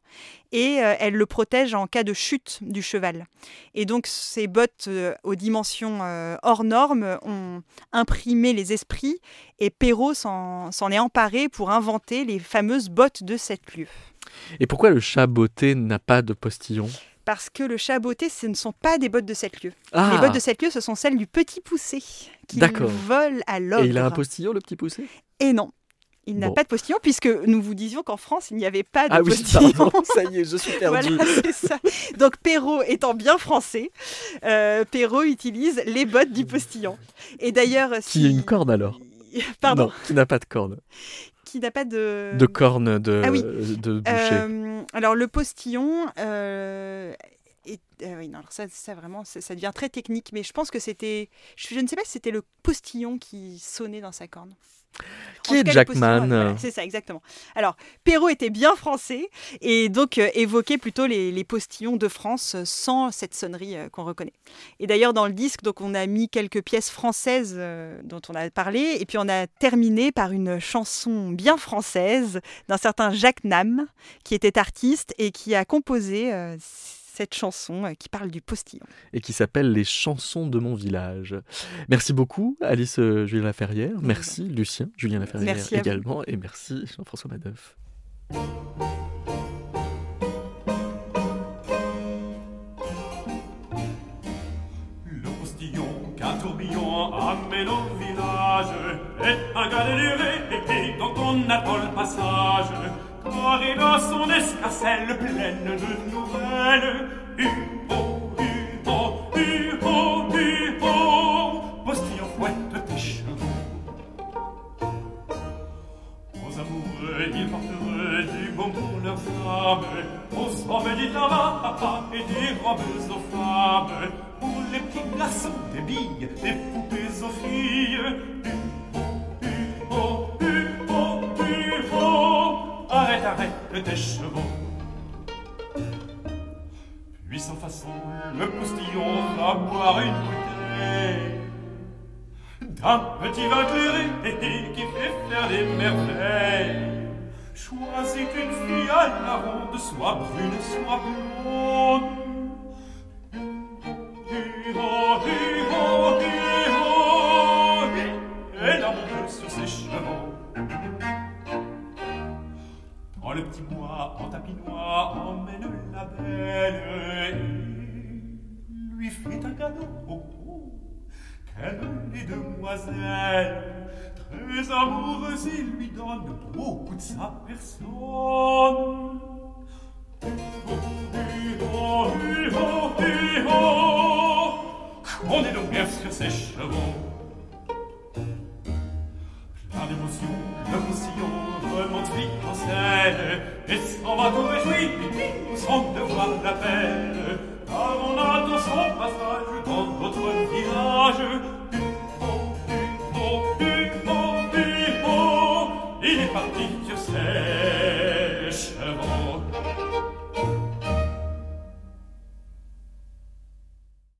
et euh, elles le protègent en cas de chute du cheval. Et donc ces bottes euh, aux dimensions euh, hors normes ont imprimé les esprits et Perrault s'en est emparé pour inventer les fameuses bottes de sept lieux. Et pourquoi le chat botté n'a pas de postillon? Parce que le chat botté, ce ne sont pas des bottes de sept lieux. Ah Les bottes de sept lieux, ce sont celles du petit poussé qui D'accord. vole à l'ogre. Et il a un postillon, le petit poussé? Et non, il n'a Bon. pas de postillon puisque nous vous disions qu'en France, il n'y avait pas de Ah oui, postillon. pardon, ça y est, je suis perdu. Voilà, c'est ça. Donc Perrault étant bien français, euh, Perrault utilise les bottes du postillon. Et d'ailleurs, Qui a une corne alors? Pardon, Non, qui n'a pas de corne. Qui n'a pas de De corne de, Ah oui. de boucher. Euh, alors le postillon. euh, est- euh, oui, non, alors ça, ça vraiment, ça, ça devient très technique, mais je pense que c'était, je, je ne sais pas si c'était le postillon qui sonnait dans sa corne. Qui est Jackman voilà, C'est ça, exactement. Alors, Perrault était bien français et donc euh, évoquait plutôt les, les postillons de France euh, sans cette sonnerie euh, qu'on reconnaît. Et d'ailleurs, dans le disque, donc, on a mis quelques pièces françaises euh, dont on a parlé et puis on a terminé par une chanson bien française d'un certain Jacques Nam, qui était artiste et qui a composé cette chanson euh, qui parle du postillon. et qui s'appelle Les chansons de mon village. Merci beaucoup, Alice euh, Julien Laferrière. Merci, Lucien Julien Laferrière Merci également. Et merci, Jean-François Madoff. Le postillon qu'un tourbillon amène au village est un galéré dont on attend le passage. Car il a son escarcelle pleine de nouvelles. Hu-ho, hu-ho, hu-ho, hu-ho. Postillon fouette tes chevaux. Aux amoureux, ils porteraient du bon pour leurs âmes. Aux hommes, dit là et des robes aux femmes. Pour les petits garçons, des billes, des poupées aux filles. Arrête, arrête tes chevaux. Puis sans façon, le postillon va boire une bouteille d'un petit vin clairé qui fait faire des merveilles. Choisis une fille à la ronde, soit brune, soit blonde. Hi-ho, hi-ho, hi-ho, le petit bois, en tapinois, emmène la belle et lui fait un cadeau. Qu'elle les demoiselles, très amoureuses, il lui donne beaucoup de sa personne. On est donc bien sur ses chevaux par l'émotion, le sillon remonte en scène, et s'en va tout réjoui, nous devoir la peine. Car on son passage, dans notre village, du mot, du mot, du mot, du mot, il est parti sur scène.